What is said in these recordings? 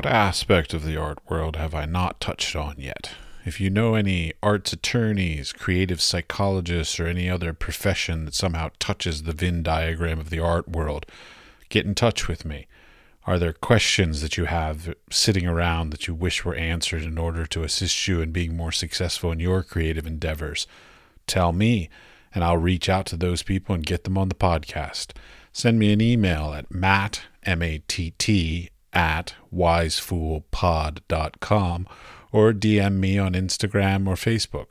What aspect of the art world have I not touched on yet? If you know any arts attorneys, creative psychologists, or any other profession that somehow touches the Venn diagram of the art world, get in touch with me. Are there questions that you have sitting around that you wish were answered in order to assist you in being more successful in your creative endeavors? Tell me, and I'll reach out to those people and get them on the podcast. Send me an email at matt, M-A-T-T, at wisefoolpod.com or DM me on Instagram or Facebook.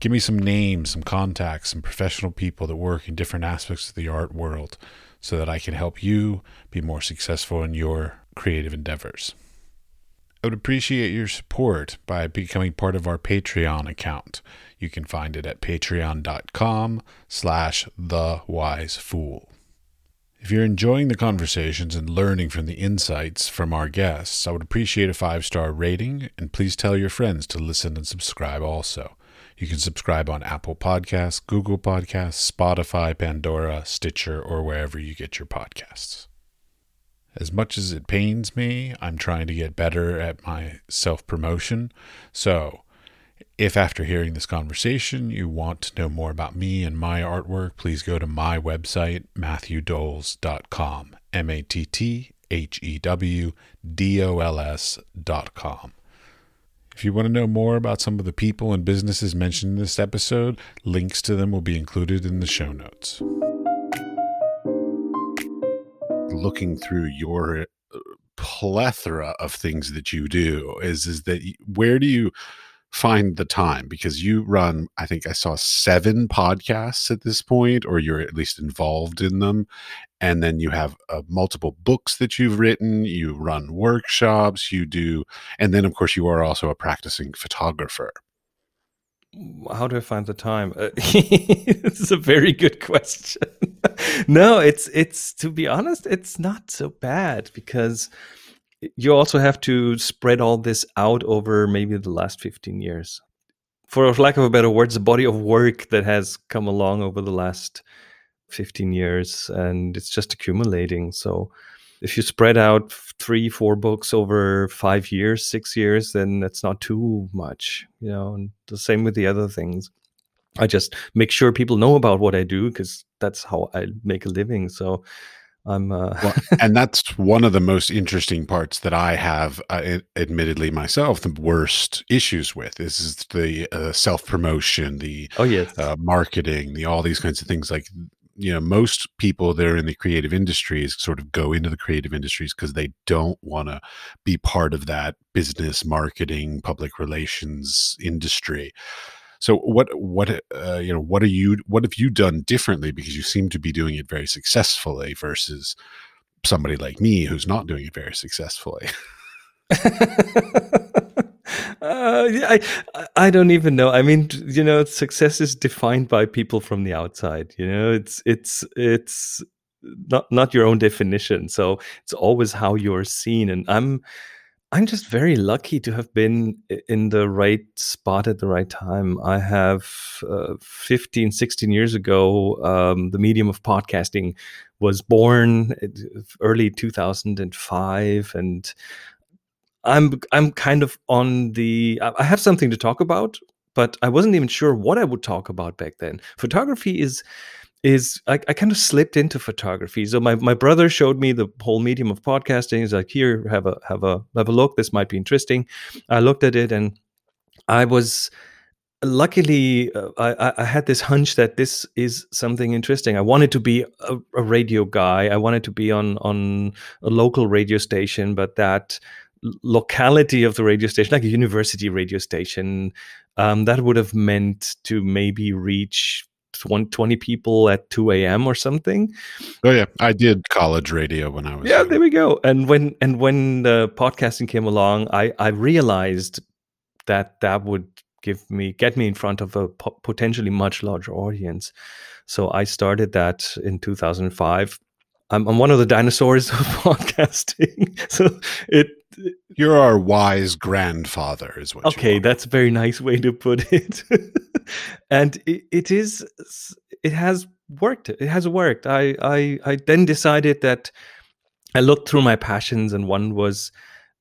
Give me some names, some contacts, some professional people that work in different aspects of the art world so that I can help you be more successful in your creative endeavors. I would appreciate your support by becoming part of our Patreon account. You can find it at patreon.com slash the wise fool. If you're enjoying the conversations and learning from the insights from our guests, I would appreciate a five star rating and please tell your friends to listen and subscribe also. You can subscribe on Apple Podcasts, Google Podcasts, Spotify, Pandora, Stitcher, or wherever you get your podcasts. As much as it pains me, I'm trying to get better at my self promotion. So, if after hearing this conversation you want to know more about me and my artwork, please go to my website, matthewdoles.com. M A T T H E W D O L S.com. If you want to know more about some of the people and businesses mentioned in this episode, links to them will be included in the show notes. Looking through your uh, plethora of things that you do is is that where do you find the time because you run i think i saw seven podcasts at this point or you're at least involved in them. And then you have uh, multiple books that you've written you run workshops you do and then of course you are also a practicing photographer. How do i find the time? Uh, this is a very good question. No it's it's to be honest it's not so bad because you also have to spread all this out over maybe the last 15 years. For lack of a better words the body of work that has come along over the last 15 years and it's just accumulating. So if you spread out three four books over five years six years then that's not too much you know and the same with the other things. I just make sure people know about what i do because that's how i make a living. So I'm, uh... well, and that's one of the most interesting parts that I have, uh, admittedly myself, the worst issues with is, is the uh, self promotion, the oh yes, uh, marketing, the all these kinds of things. Like you know, most people that are in the creative industries sort of go into the creative industries because they don't want to be part of that business, marketing, public relations industry. So what what uh, you know what are you what have you done differently because you seem to be doing it very successfully versus somebody like me who's not doing it very successfully. uh, I I don't even know. I mean, you know, success is defined by people from the outside. You know, it's it's it's not not your own definition. So it's always how you're seen. And I'm I'm just very lucky to have been in the right spot at the right time. I have uh, 15, 16 years ago, um, the medium of podcasting was born early 2005. And I'm, I'm kind of on the, I have something to talk about, but I wasn't even sure what I would talk about back then. Photography is is I, I, kind of slipped into photography. So my, my brother showed me the whole medium of podcasting. He's like, here, have a have a have a look. This might be interesting. I looked at it and I was luckily uh, I, I had this hunch that this is something interesting. I wanted to be a, a, radio guy. I wanted to be on on a local radio station, but that locality of the radio station, like a university radio station, um, that would have meant to maybe reach 20 people at 2 a.m. or something. Oh yeah, I did college radio when I was. Yeah, young. there we go. And when and when the podcasting came along, I I realized that that would give me get me in front of a po- potentially much larger audience. So I started that in 2005. I'm, I'm one of the dinosaurs of podcasting. so it you're our wise grandfather, is what. Okay, that's a very nice way to put it. and it, it is, it has worked. It has worked. I, I, I then decided that I looked through my passions, and one was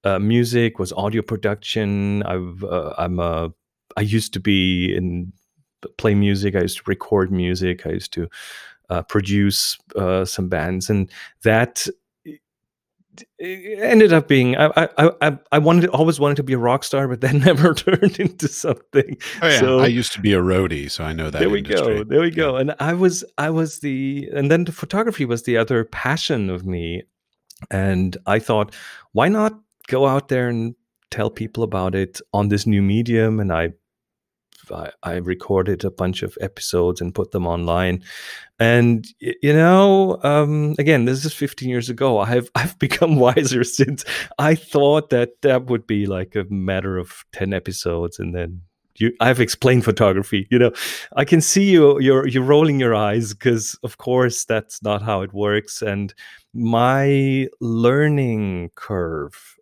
uh, music, was audio production. I've, uh, I'm a, I used to be in play music. I used to record music. I used to uh, produce uh, some bands, and that ended up being I, I I I wanted always wanted to be a rock star, but that never turned into something. Oh yeah, so, I used to be a roadie, so I know that. There we industry. go, there we go. And I was I was the and then the photography was the other passion of me, and I thought, why not go out there and tell people about it on this new medium? And I I, I, recorded a bunch of episodes and put them online. And you know, um, again, this is 15 years ago. I've I've become wiser since. I thought that that would be like a matter of 10 episodes, and then you. I've explained photography. You know, I can see you. You're you're rolling your eyes because, of course, that's not how it works. And my learning curve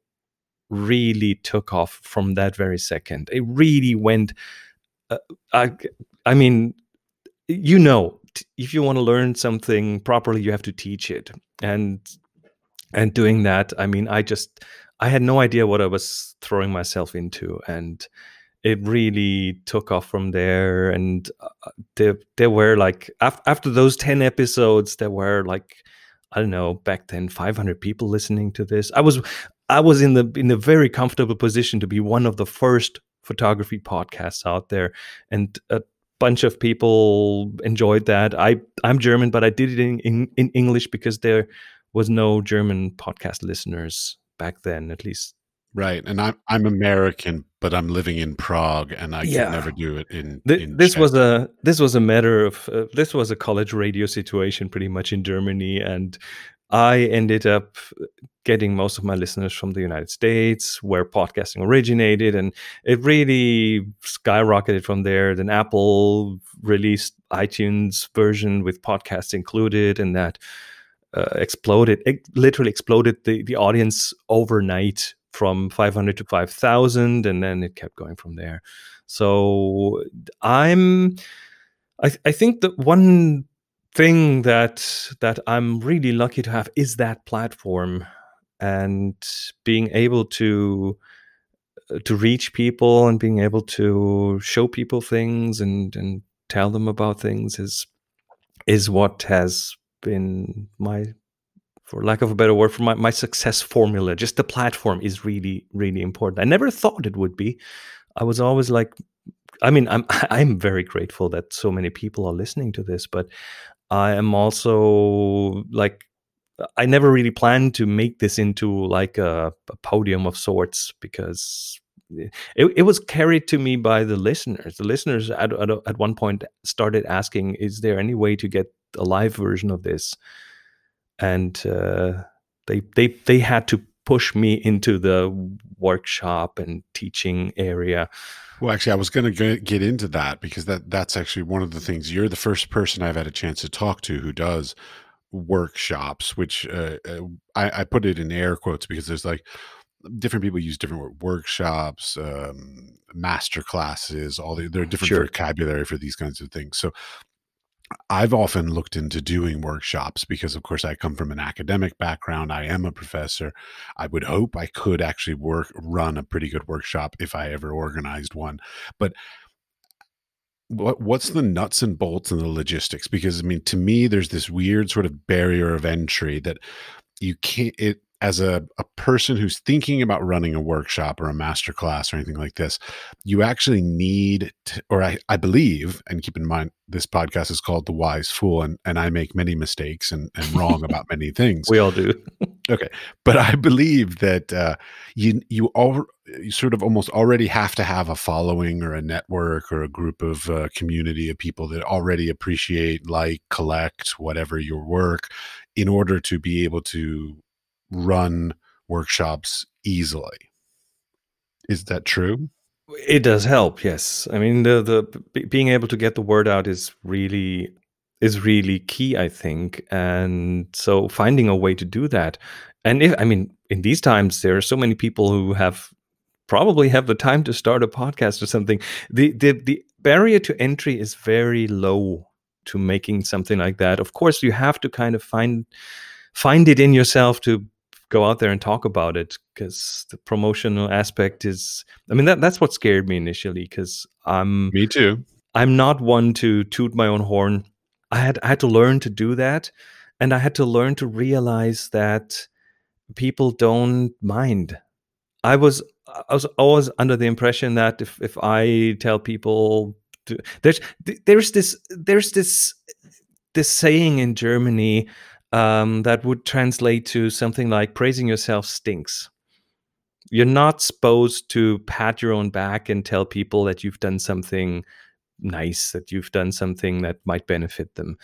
really took off from that very second. It really went uh, I, I mean, you know, if you want to learn something properly, you have to teach it. And and doing that, I mean, I just I had no idea what I was throwing myself into, and it really took off from there. And uh, there there were like af- after those ten episodes, there were like I don't know back then 500 people listening to this. I was I was in the in the very comfortable position to be one of the first photography podcasts out there, and a bunch of people enjoyed that. I I'm German, but I did it in, in, in English because there was no German podcast listeners back then, at least. Right, and I'm I'm American, but I'm living in Prague, and I yeah. can never do it in. in this Czech. was a this was a matter of uh, this was a college radio situation, pretty much in Germany, and I ended up getting most of my listeners from the United States, where podcasting originated, and it really skyrocketed from there. Then Apple released iTunes version with podcasts included, and that uh, exploded. It literally exploded the the audience overnight from 500 to 5,000, and then it kept going from there. So I'm, I, I think that one thing that that I'm really lucky to have is that platform and being able to uh, to reach people and being able to show people things and and tell them about things is is what has been my for lack of a better word for my, my success formula. Just the platform is really really important. I never thought it would be. I was always like i mean i'm i'm very grateful that so many people are listening to this but I am also like I never really planned to make this into like a, a podium of sorts because it, it, was carried to me by the listeners. The listeners at, at, at one point started asking, "Is there any way to get a live version of this?" And uh, they they they had to push me into the workshop and teaching area well, actually, I was going to get into that because that that's actually one of the things. You're the first person I've had a chance to talk to who does workshops, which uh, uh I, I, put it in air quotes because there's like different people use different workshops, um, master classes, all the there are different sure. vocabulary for these kinds of things. So I've often looked into doing workshops because, of course, I come from an academic background. I am a professor. I would hope I could actually work run a pretty good workshop if I ever organized one. But what what's the nuts and bolts and the logistics? Because I mean, to me, there's this weird sort of barrier of entry that you can't. It as a, a person who's thinking about running a workshop or a master class or anything like this, you actually need, to, or I, I believe, and keep in mind, this podcast is called The Wise Fool, and, and I make many mistakes and, and wrong about many things. We all do. okay. But I believe that uh, you, you, all, you sort of almost already have to have a following or a network or a group of uh, community of people that already appreciate, like, collect, whatever your work in order to be able to run workshops easily. Is that true? It does help, yes. I mean, the the being able to get the word out is really is really key, I think. And so finding a way to do that and if i mean in these times there are so many people who have probably have the time to start a podcast or something the the, the barrier to entry is very low to making something like that of course you have to kind of find find it in yourself to go out there and talk about it because the promotional aspect is i mean that that's what scared me initially because i'm me too. I'm not one to toot my own horn. I had i had to learn to do that and i had to learn to realize that people don't mind. I was i was always under the impression that if if i tell people to, there's there's this there's this this saying in germany um, that would translate to something like praising yourself stinks. You're not supposed to pat your own back and tell people that you've done something nice, that you've done something that might benefit them.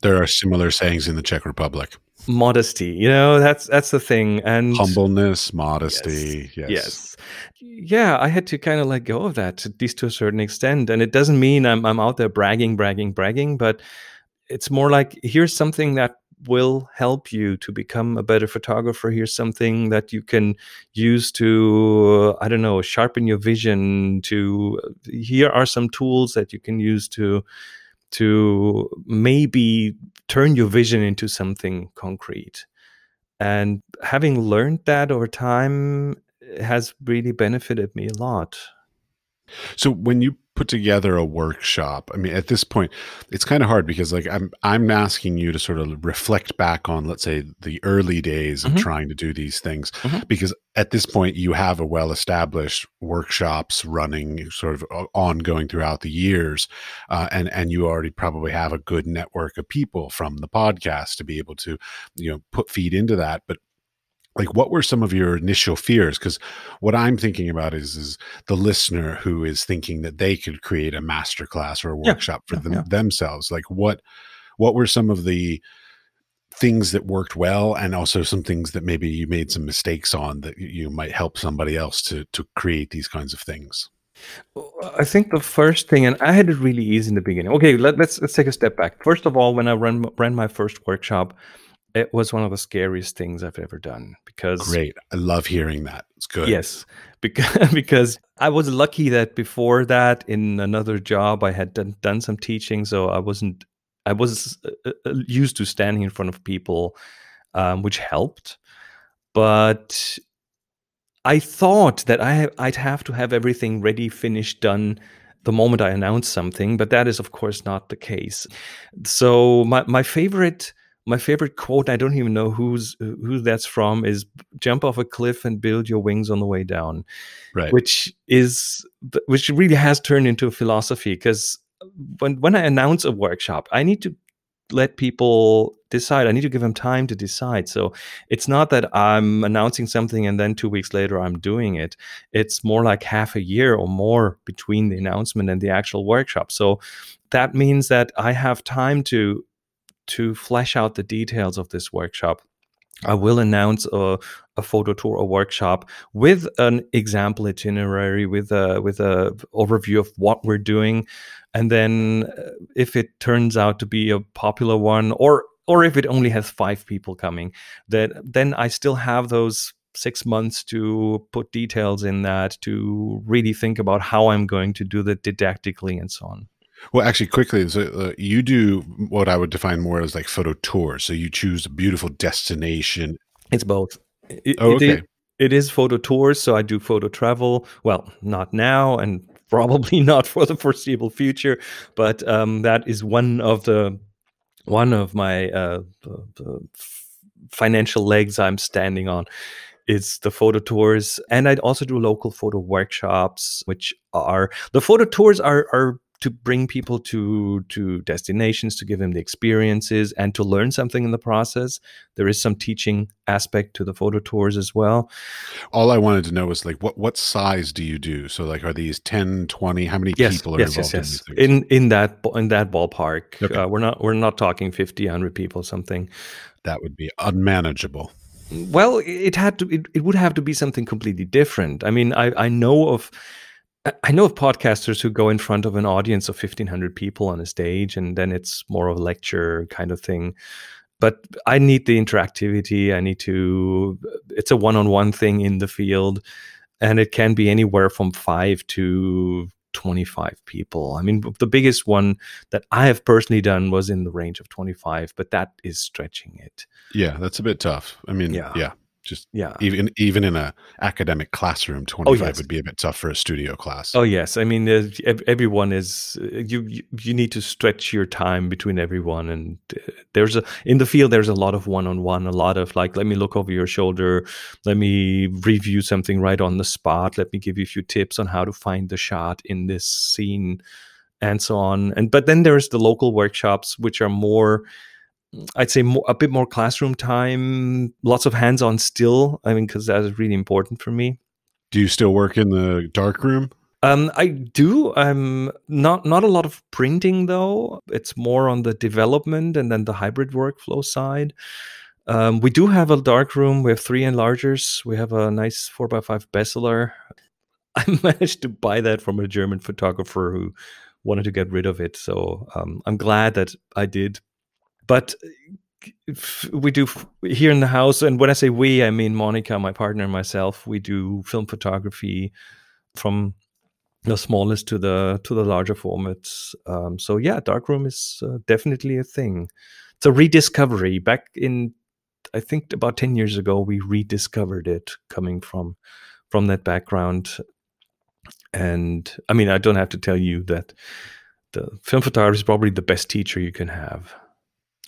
There are similar sayings in the Czech Republic. Modesty, you know, that's that's the thing. And humbleness, modesty. Yes. Yes. yes. Yeah, I had to kind of let go of that, at least to a certain extent. And it doesn't mean I'm I'm out there bragging, bragging, bragging, but it's more like here's something that will help you to become a better photographer. Here's something that you can use to, I don't know, sharpen your vision. To here are some tools that you can use to to maybe turn your vision into something concrete. And having learned that over time has really benefited me a lot. So when you put together a workshop i mean at this point it's kind of hard because like i'm i'm asking you to sort of reflect back on let's say the early days of mm-hmm. trying to do these things mm-hmm. because at this point you have a well established workshops running sort of ongoing throughout the years uh, and and you already probably have a good network of people from the podcast to be able to you know put feed into that but like what were some of your initial fears because what i'm thinking about is is the listener who is thinking that they could create a master class or a workshop yeah, for them, yeah. themselves like what what were some of the things that worked well and also some things that maybe you made some mistakes on that you might help somebody else to to create these kinds of things uh, I think the first thing, and I had it really easy in the beginning. Okay, let, us let's, let's take a step back. First of all, when I ran ran my first workshop, it was one of the scariest things I've ever done because Great. I love hearing that. It's good. Yes. Because because I was lucky that before that in another job I had done, done some teaching so I wasn't I was uh, uh, used to standing in front of people um, which helped. But I thought that I I'd have to have everything ready, finished, done the moment I announce something, but that is of course not the case. So my my favorite my favorite quote i don't even know who's who that's from is jump off a cliff and build your wings on the way down right. which is which really has turned into a philosophy because when when i announce a workshop i need to let people decide i need to give them time to decide. So it's not that i'm announcing something and then 2 weeks later i'm doing it. It's more like half a year or more between the announcement and the actual workshop. So that means that i have time to to flesh out the details of this workshop. I will announce a, a photo tour or workshop with an example itinerary, with a with a overview of what we're doing, and then uh, if it turns out to be a popular one, or or if it only has five people coming, that then I still have those six months to put details in that to really think about how I'm going to do that didactically and so on. Well, actually, quickly, so uh, you do what I would define more as like photo tours. So you choose a beautiful destination. It's both. It, oh, okay. It, it is photo tours. So I do photo travel. Well, not now, and probably not for the foreseeable future. But um, that is one of the one of my uh, the, the financial legs I'm standing on is the photo tours and i also do local photo workshops which are the photo tours are are to bring people to to destinations to give them the experiences and to learn something in the process. There is some teaching aspect to the photo tours as well. All i wanted to know was like what what size do you do? So like are these 10 20 how many yes, people are yes, involved yes, yes. in in that in that ballpark. Okay. uh, we're not we're not talking 50 100 people something. That would be unmanageable. Well it had to it, it would have to be something completely different. I mean i i know of I know of podcasters who go in front of an audience of 1500 people on a stage and then it's more of a lecture kind of thing. but I need the interactivity. I need to. It's a one-on-one thing in the field, and it can be anywhere from five to 25 people. I mean, the biggest one that I have personally done was in the range of 25, but that is stretching it. Yeah, that's a bit tough. I mean, yeah, yeah just yeah. even even in a academic classroom 25 oh, yes. would be a bit tough for a studio class. Oh yes. I mean uh, everyone is uh, you, you, you need to stretch your time between everyone and uh, there's a in the field there's a lot of one-on-one a lot of like let me look over your shoulder. Let me review something right on the spot. Let me give you a few tips on how to find the shot in this scene and so on. And but then there's the local workshops which are more I'd say more, a bit more classroom time, lots of hands on still. I mean, because that is really important for me. Do you still work in the dark room? Um, I do. I'm not not a lot of printing though. It's more on the development and then the hybrid workflow side. Um, we do have a dark room. We have three enlargers. We have a nice four x five Beseler. I managed to buy that from a German photographer who wanted to get rid of it. So um, I'm glad that I did but we do here in the house and when i say we i mean monica my partner and myself we do film photography from the smallest to the to the larger formats um, so yeah darkroom is uh, definitely a thing. It's a rediscovery. Back in i think about 10 years ago we rediscovered it coming from from that background. And i mean i don't have to tell you that the film photography is probably the best teacher you can have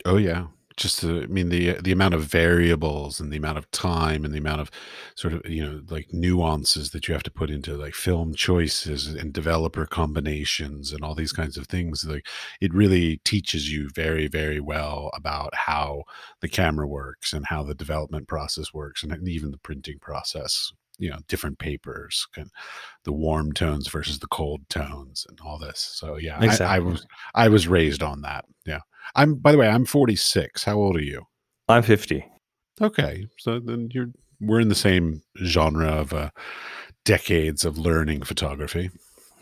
Oh yeah. Just the, I mean the uh, the amount of variables and the amount of time and the amount of sort of you know like nuances that you have to put into like film choices and developer combinations and all these kinds of things like it really teaches you very very well about how the camera works and how the development process works and even the printing process you know different papers and the warm tones versus the cold tones and all this so yeah exactly. I, I was i was raised on that yeah I'm by the way, I'm 46. How old are you? I'm 50. Okay. So then you're we're in the same genre of uh, decades of learning photography.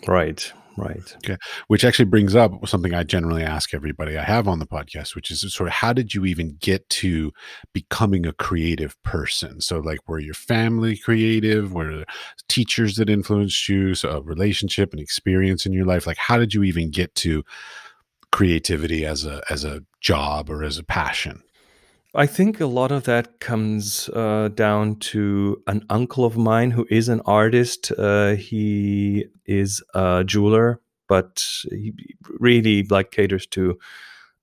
Right. Right. Okay. Which actually brings up something I generally ask everybody I have on the podcast, which is sort of how did you even get to becoming a creative person? So, like, were your family creative? Were teachers that influenced you? So, a relationship and experience in your life? Like, how did you even get to creativity as a as a job or as a passion? I think a lot of that comes uh, down to an uncle of mine who is an artist. Uh, he is a jeweler, but he really like caters to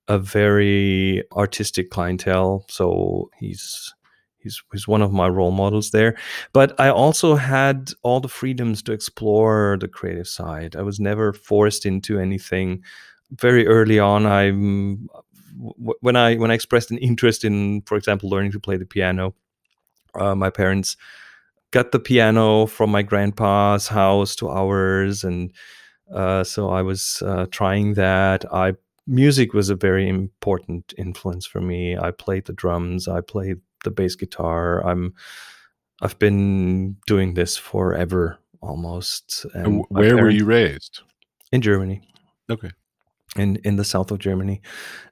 a very artistic clientele. So he's he's he's one of my role models there. But I also had all the freedoms to explore the creative side. I was never forced into anything very early on, I when I when I expressed an interest in, for example, learning to play the piano, uh, my parents got the piano from my grandpa's house to ours, and uh, so I was uh, trying that. I music was a very important influence for me. I played the drums, I played the bass guitar. I'm I've been doing this forever almost. And where were you raised? In Germany. Okay in in the south of Germany,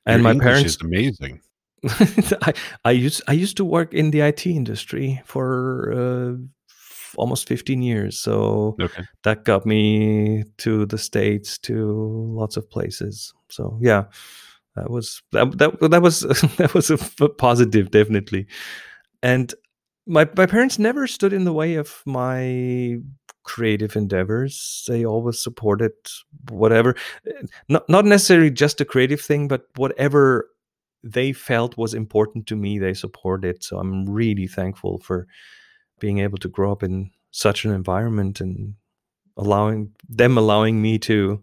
and Your my English parents. is amazing. I, I used I used to work in the IT industry for uh, f- almost 15 years, so Okay. that got me to the states, to lots of places. So yeah, that was that that, that was that was a positive, definitely. And my my parents never stood in the way of my creative endeavors. They always supported whatever, eh, not not necessarily just a creative thing, but whatever they felt was important to me, they supported. So I'm really thankful for being able to grow up in such an environment and allowing them allowing me to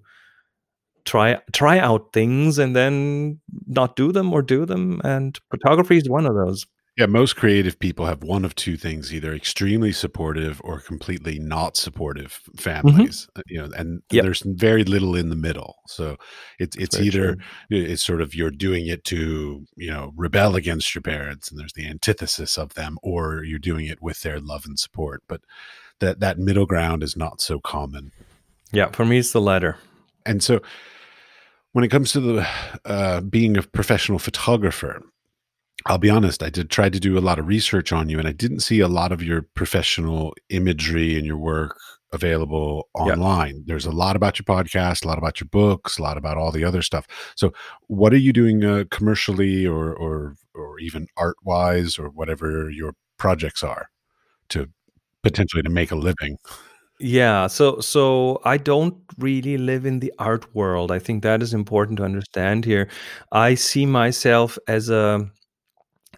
try try out things and then not do them or do them and photography is one of those yeah, most creative people have one of two things: either extremely supportive or completely not supportive mm-hmm. families. Uh, you know, and Yep. there's very little in the middle. So it's it's either true. it's sort of you're doing it to you know rebel against your parents, and there's the antithesis of them, or you're doing it with their love and support. But that that middle ground is not so common. Yeah, for me, it's the latter. And so when it comes to the uh, being a professional photographer, I'll be honest, I did try to do a lot of research on you and I didn't see a lot of your professional imagery and your work available online. There's a lot about your podcast, a lot about your books, a lot about all the other stuff. So, what are you doing uh, commercially or or or even art-wise or whatever your projects are to potentially to make a living? Yeah, so so I don't really live in the art world. I think that is important to understand here. I see myself as a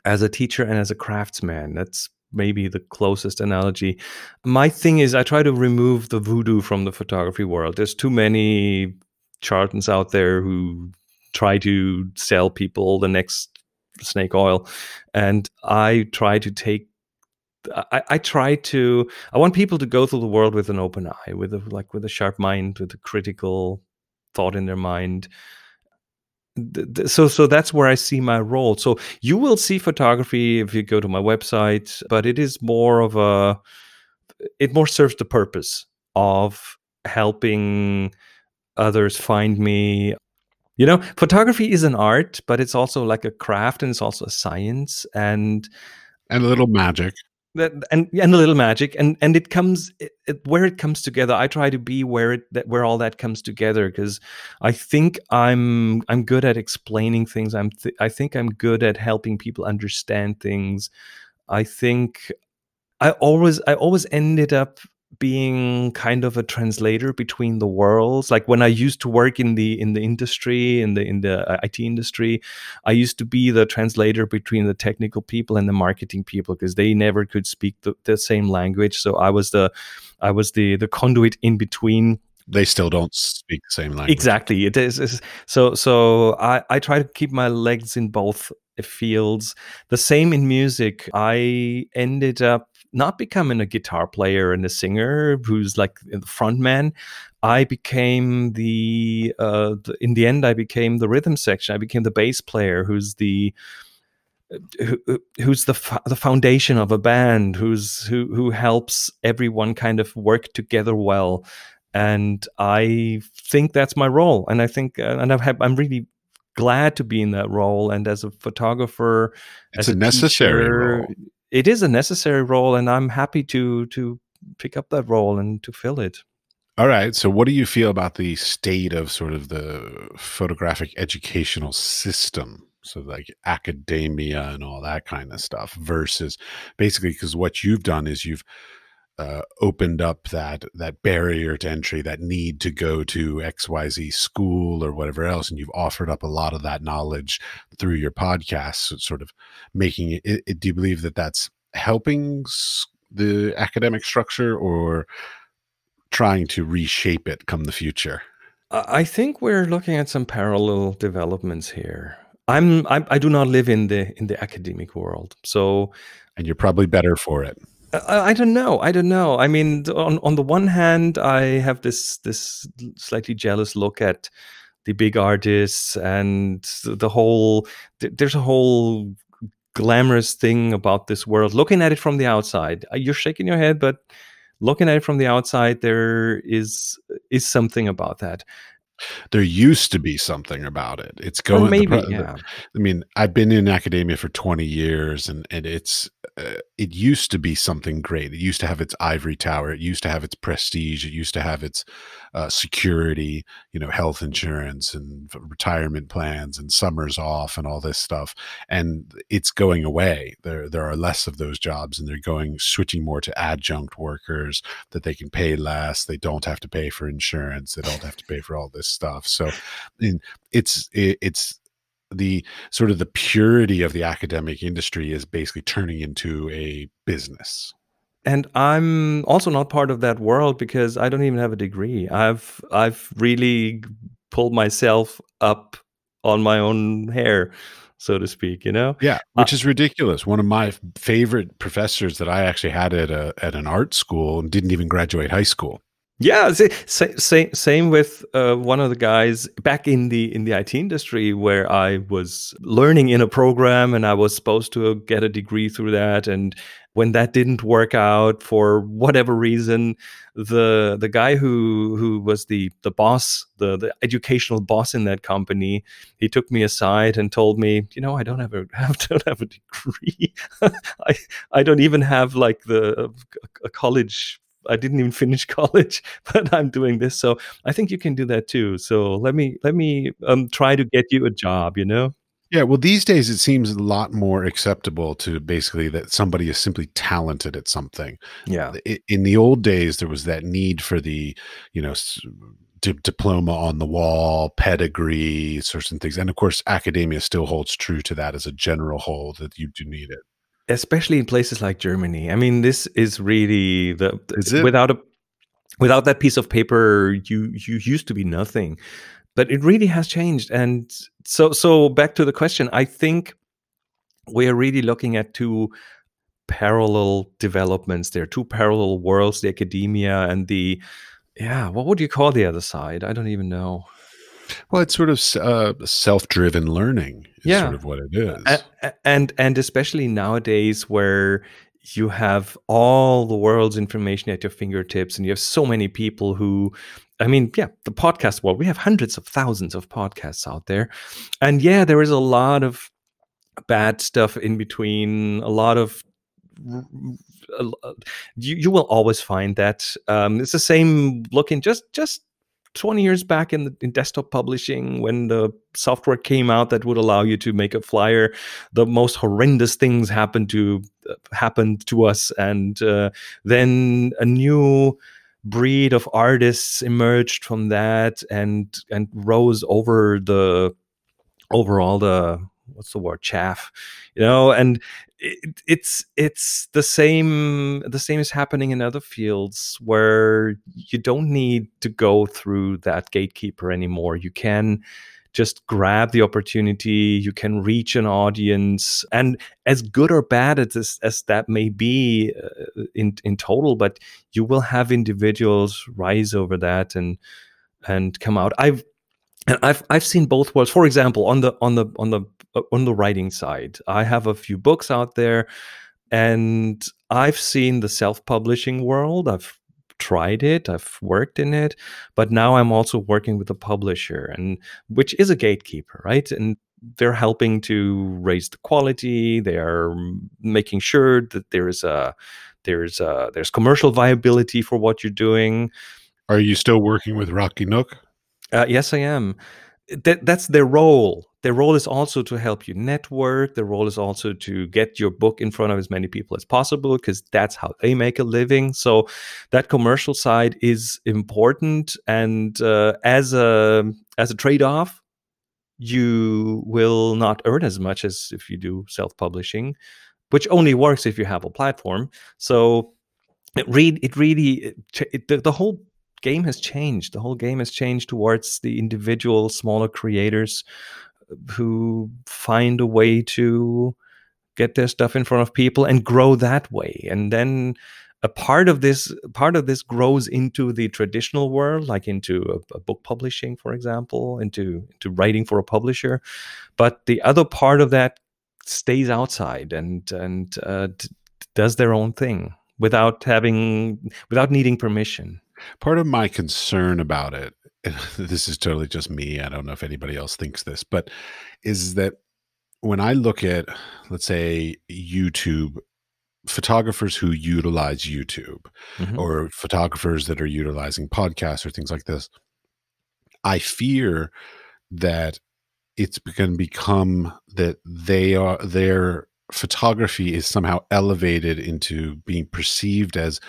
as a teacher and as a craftsman. That's maybe the closest analogy. My thing is I try to remove the voodoo from the photography world. There's too many charlatans out there who try to sell people the next snake oil, and I try to take I, I try to I want people to go through the world with an open eye, with a like with a sharp mind, with a critical thought in their mind. So so that's where I see my role. So you will see photography if you go to my website, but it is more of a it more serves the purpose of helping others find me. You know, photography is an art, but it's also like a craft and it's also a science. And And a little magic. That and and a little magic and and it comes it, it, where it comes together i try to be where it that where all that comes together because i think i'm i'm good at explaining things. I'm th- i think i'm good at helping people understand things. I think i always i always ended up being kind of a translator between the worlds like when i used to work in the in the industry in the in the uh, IT industry I used to be the translator between the technical people and the marketing people because they never could speak the, the same language. So I was the I was the the conduit in between. They still don't speak the same language. Exactly. It is, is- so so I I try to keep my legs in both fields. The same in music. I ended up not becoming a guitar player and a singer who's like the front man. I became the, uh, the in the end I became the rhythm section. I became the bass player who's the who, who- who's the the foundation of a band who's who who helps everyone kind of work together well and i think that's my role and i think uh, and I've had, i'm really glad to be in that role and as a photographer It's as a necessary teacher, role. It is a necessary role and i'm happy to to pick up that role and to fill it All right. So, what do you feel about the state of sort of the photographic educational system? So, like academia and all that kind of stuff versus basically because what you've done is you've uh, opened up that that barrier to entry, that need to go to X Y Z school or whatever else, and you've offered up a lot of that knowledge through your podcast, so sort of making it, it, it- Do you believe that that's helping the academic structure or trying to reshape it come the future? I I think we're looking at some parallel developments here. I'm, I'm I do not live in the in the academic world, so And you're probably better for it. I, don't know. I don't know. I mean, on on the one hand, I have this this slightly jealous look at the big artists and the whole. There's a whole glamorous thing about this world. Looking at it from the outside, Uh, you're shaking your head, but looking at it from the outside, there is is something about that. There used to be something about it. It's going. the maybe, the- yeah. I mean, I've been in academia for 20 years and, and it's, uh, it used to be something great. It used to have its ivory tower. It used to have its prestige. It used to have its uh, security, you know, health insurance and retirement plans and summers off and all this stuff. And it's going away. There, there are less of those jobs and they're going, switching more to adjunct workers that they can pay less. They don't have to pay for insurance. They don't have to pay for all this stuff. So it's, it, it's, the sort of the purity of the academic industry is basically turning into a business. And I'm also not part of that world because I don't even have a degree. I've I've really pulled myself up on my own hair, so to speak. You know. Yeah, uh, which is ridiculous. One of my favorite professors that I actually had at a at an art school and didn't even graduate high school. Yeah, same same with uh, one of the guys back in the in the IT industry where I was learning in a program and I was supposed to get a degree through that. And when that didn't work out for whatever reason the the guy who who was the the boss the the educational boss in that company he took me aside and told me you know I don't have a have don't have a degree. I I don't even have like the a college I didn't even finish college, but I'm doing this. So I think you can do that too. So let me let me um, try to get you a job. You know. Yeah, well, these days it seems a lot more acceptable to basically that somebody is simply talented at something. Yeah. In the old days, there was that need for the, you know, d- diploma on the wall, pedigree, certain things, and of course, academia still holds true to that as a general whole that you do need it especially in places like Germany. I mean, this is really the is it? without a without that piece of paper, you you used to be nothing. But it really has changed. And so so back to the question, I think we are really looking at two parallel developments. There are two parallel worlds, the academia and the yeah, what would you call the other side? I don't even know. Well, it's sort of uh, self-driven learning. Is yeah, sort of what it is. And, and and especially nowadays where you have all the world's information at your fingertips, and you have so many people who. I mean, yeah, the podcast world, we have hundreds of thousands of podcasts out there. And yeah, there is a lot of bad stuff in between, a lot of you, you will always find that um, it's the same looking just just 20 years back in, the, in desktop publishing when the software came out that would allow you to make a flyer the most horrendous things happened to uh, happened to us. And uh, then a new breed of artists emerged from that and and rose over the over all the what's the word chaff you know? And it, it's it's the same the same is happening in other fields where you don't need to go through that gatekeeper anymore you can just grab the opportunity you can reach an audience and as good or bad as, as that may be uh, in in total but you will have individuals rise over that and and come out i've and I've I've seen both worlds. For example, on the on the on the on the writing side, I have a few books out there, and I've seen the self-publishing world. I've tried it, I've worked in it, but now I'm also working with a publisher, and which is a gatekeeper, right? And they're helping to raise the quality. They are making sure that there is a there's a, there's commercial viability for what you're doing. Are you still working with Rocky Nook? Uh, yes, I am. That, that's their role. Their role is also to help you network. Their role is also to get your book in front of as many people as possible because that's how they make a living. So that commercial side is important, and uh, as a as a trade off, you will not earn as much as if you do self publishing, which only works if you have a platform. So it read it really it, the, the whole game has changed. The whole game has changed towards the individual smaller creators who find a way to get their stuff in front of people and grow that way. And then a part of this part of this grows into the traditional world, like into a, a book publishing, for example, into into writing for a publisher. But the other part of that stays outside and and uh, t- does their own thing without having without needing permission. Part of my concern about it, this is totally just me, I don't know if anybody else thinks this, but is that when I look at, let's say, YouTube, photographers who utilize YouTube mm-hmm. or photographers that are utilizing podcasts or things like this, I fear that it's going to become that they are their photography is somehow elevated into being perceived as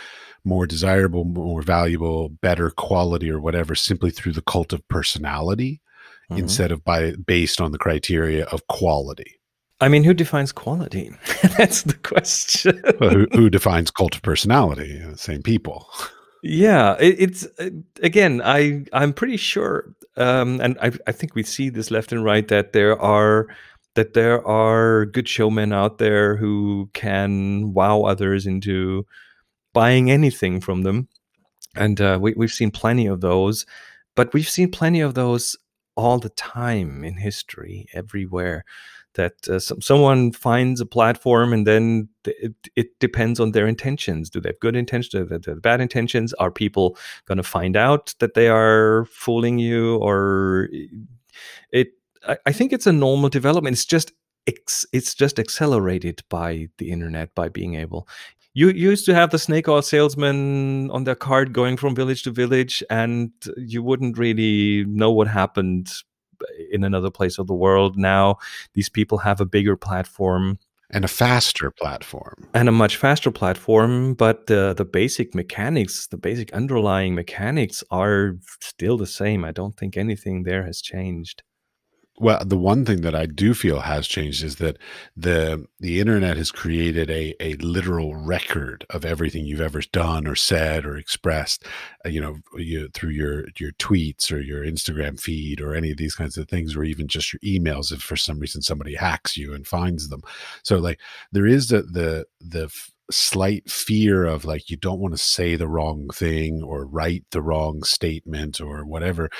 more desirable, more valuable, better quality, or whatever, simply through the cult of personality mm-hmm. instead of by based on the criteria of quality. I mean, who defines quality? That's the question. well, who, who, defines cult of personality? Same people. Yeah, it, it's uh, again. I I'm pretty sure, um, and I I think we see this left and right that there are that there are good showmen out there who can wow others into buying anything from them. and uh, we, we've seen plenty of those but we've seen plenty of those all the time in history everywhere that uh, some, someone finds a platform and then it, it, depends on their intentions. Do they have good intentions? Do they have bad intentions? Are people going to find out that they are fooling you? Or it I, I think it's a normal development. It's just it's just accelerated by the internet by being able you used to have the snake oil salesman on their cart going from village to village and you wouldn't really know what happened in another place of the world. Now these people have a bigger platform. And a faster platform. And a much faster platform but the the basic mechanics the basic underlying mechanics are still the same. I don't think anything there has changed well, the one thing that I do feel has changed is that the the internet has created a a literal record of everything you've ever done or said or expressed, uh, you know, you, through your your tweets or your Instagram feed or any of these kinds of things, or even just your emails if for some reason somebody hacks you and finds them. So like there is the the the slight fear of like you don't want to say the wrong thing or write the wrong statement or whatever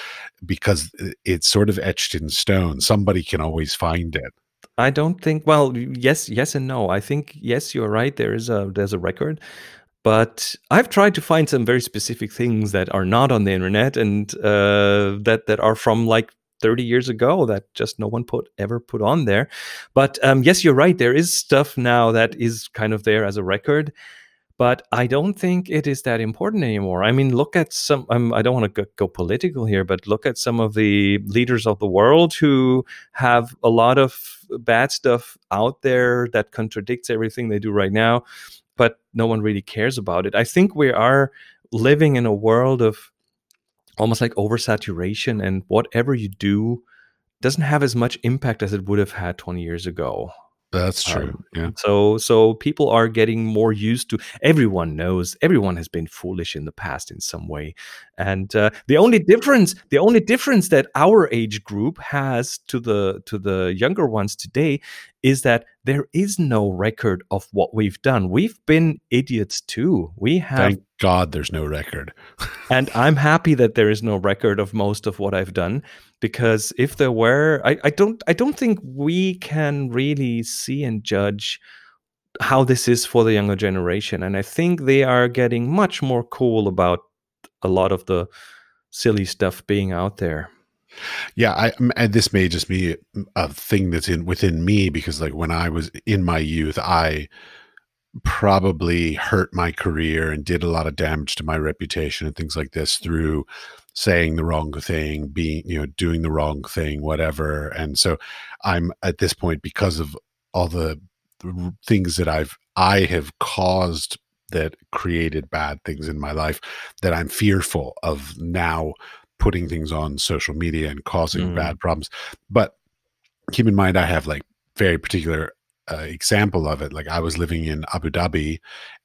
because it's sort of etched in stone. Somebody can always find it. I don't think well yes yes and no. I think yes you're right there is a there's a record but I've tried to find some very specific things that are not on the internet and uh, that that are from like 30 years ago that just no one put ever put on there. But um, yes, you're right. There is stuff now that is kind of there as a record, but I don't think it is that important anymore. I mean, look at some. Um, I don't want to go, go political here, but look at some of the leaders of the world who have a lot of bad stuff out there that contradicts everything they do right now, but no one really cares about it. I think we are living in a world of almost like oversaturation and whatever you do doesn't have as much impact as it would have had 20 years ago that's true. Um, yeah. So so people are getting more used to. Everyone knows. Everyone has been foolish in the past in some way, and uh, the only difference, the only difference that our age group has to the to the younger ones today, is that there is no record of what we've done. We've been idiots too. We have. Thank God, there's no record. and I'm happy that there is no record of most of what I've done because if there were I, I don't i don't think we can really see and judge how this is for the younger generation and i think they are getting much more cool about a lot of the silly stuff being out there yeah i and this may just be a thing that's in within me because like when i was in my youth i probably hurt my career and did a lot of damage to my reputation and things like this through saying the wrong thing, being, you know, doing the wrong thing, whatever. And so I'm at this point because of all the, things that I've, I have caused that created bad things in my life that I'm fearful of now putting things on social media and causing mm. bad problems. But keep in mind, I have like very particular uh, example of it. Like I was living in Abu Dhabi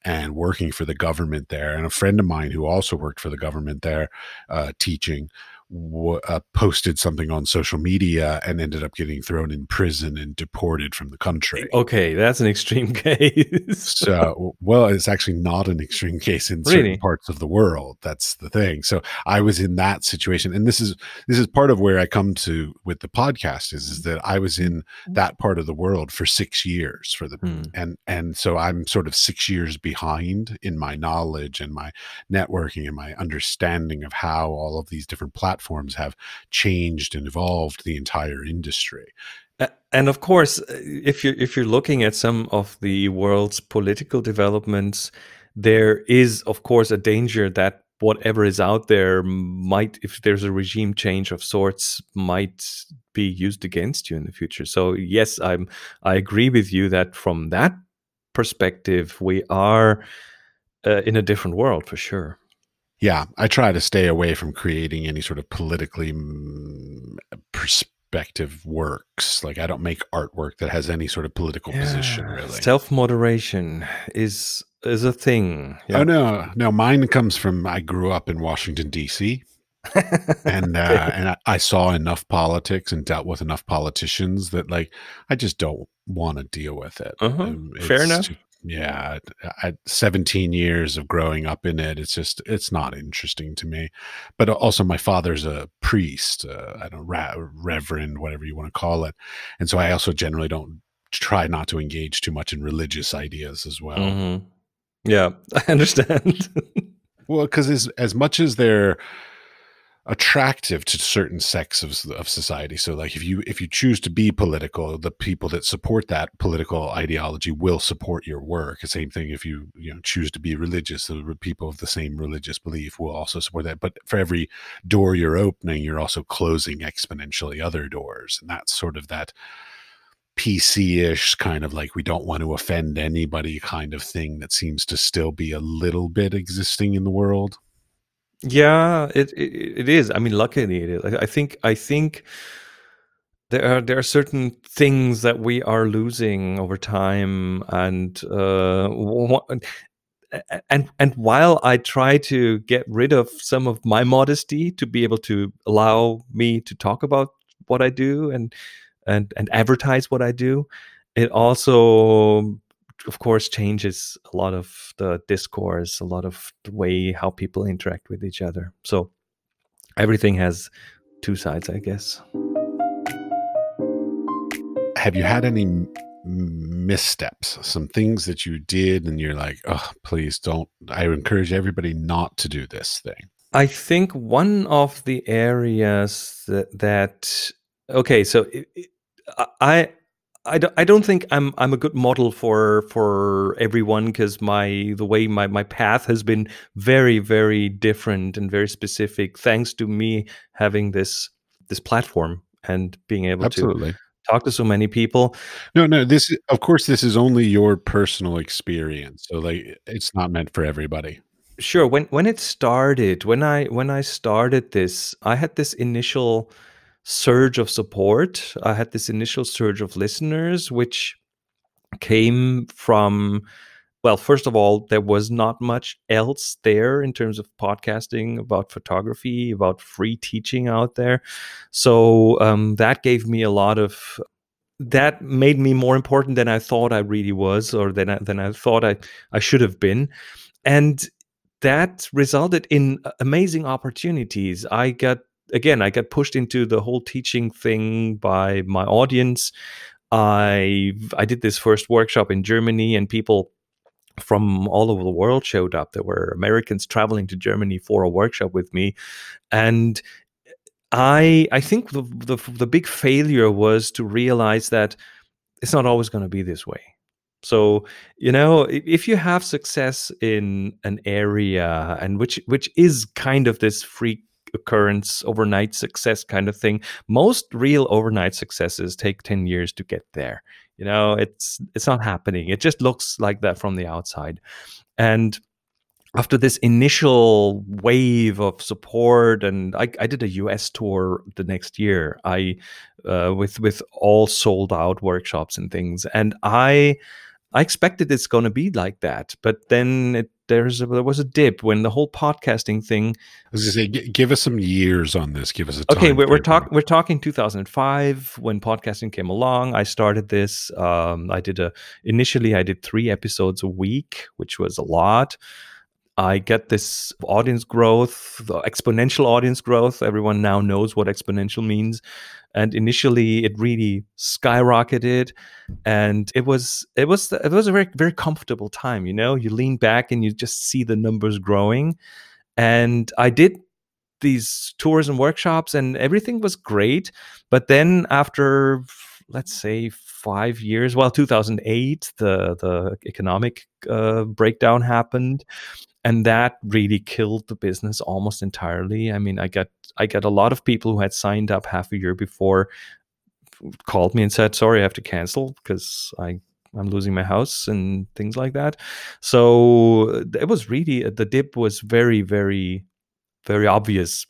and working for the government there, and a friend of mine who also worked for the government there, uh, teaching, w- uh, posted something on social media and ended up getting thrown in prison and deported from the country. Okay, that's an extreme case. so, well, it's actually not an extreme case in certain really? parts of the world. That's the thing. So, I was in that situation, and this is this is part of where I come to with the podcast is, is that I was in mm. that part of the world for six years for the hmm. and and so I'm sort of six years behind in my knowledge and my networking and my understanding of how all of these different platforms platforms have changed and evolved the entire industry. And of course, uh, if you're if you're looking at some of the world's political developments, there is of course a danger that whatever is out there might, if there's a regime change of sorts, might be used against you in the future. So yes, I'm I agree with you that from that perspective, we are uh, in a different world for sure yeah, I try to stay away from creating any sort of politically mm, perspective works. Like I don't make artwork that has any sort of political yeah. position. Really, self moderation is is a thing. Yeah. Oh no, no, mine comes from I grew up in Washington D.C. and uh, and I, I, saw enough politics and dealt with enough politicians that like I just don't want to deal with it. Uh-huh. Fair enough. Too, yeah, at 17 years of growing up in it, it's just it's not interesting to me. But also, my father's a priest, uh, I don't ra- reverend, whatever you want to call it, and so I also generally don't try not to engage too much in religious ideas as well. Mm-hmm. Yeah, I understand. well, because as as much as they're attractive to certain sects of, of society. So like if you if you choose to be political the people that support that political ideology will support your work. The same thing if you you know choose to be religious the people of the same religious belief will also support that. But for every door you're opening you're also closing exponentially other doors. And that's sort of that PC-ish kind of like we don't want to offend anybody kind of thing that seems to still be a little bit existing in the world yeah, it, it it is. I mean, luckily it is. I, think I think there are there are certain things that we are losing over time, and uh, and and while I try to get rid of some of my modesty to be able to allow me to talk about what I do and and and advertise what I do, it also of course changes a lot of the discourse a lot of the way how people interact with each other. So everything has two sides i guess. Have you had any missteps? Some things that you did and you're like oh please don't i encourage everybody not to do this thing. I think one of the areas that, that okay so it, it, i I don't, I don't think I'm I'm a good model for for everyone because my the way my my path has been very very different and very specific thanks to me having this this platform and being able Absolutely. to talk to so many people. No, no, this is, of course this is only your personal experience. So like it's not meant for everybody. Sure, when when it started, when I when I started this, I had this initial surge of support. I had this initial surge of listeners, which came from, well, first of all, there was not much else there in terms of podcasting about photography, about free teaching out there. So um, that gave me a lot of. That made me more important than I thought I really was, or than I, than I thought I, I should have been. And that resulted in amazing opportunities. I got again, I got pushed into the whole teaching thing by my audience. I I did this first workshop in Germany, and people from all over the world showed up. There were Americans traveling to Germany for a workshop with me, and I I think the the, the big failure was to realize that it's not always going to be this way. So you know, if you have success in an area, and which which is kind of this free occurrence, overnight success kind of thing. Most real overnight successes take 10 years to get there. You know, it's it's not happening. It just looks like that from the outside. And after this initial wave of support, and I, I did a US tour the next year, I uh, with with all sold out workshops and things, and I I expected it's going to be like that, but then it, there's a, there was a dip when the whole podcasting thing. I was going to say, give us some years on this. Give us a okay. We're, we're talking we're talking 2005 when podcasting came along. I started this. Um, I did a initially I did three episodes a week, which was a lot. I get this audience growth, the exponential audience growth. Everyone now knows what exponential means. And initially it really skyrocketed. And it was it was it was a very very comfortable time you know? You lean back and you just see the numbers growing. And i did these tours and workshops and everything was great. But then after let's say five years well 2008 the the economic uh, breakdown happened and that really killed the business almost entirely. I mean i got i got a lot of people who had signed up half a year before called me and said sorry i have to cancel because i i'm losing my house and things like that. So uh, it was really uh, the dip was very very very obvious.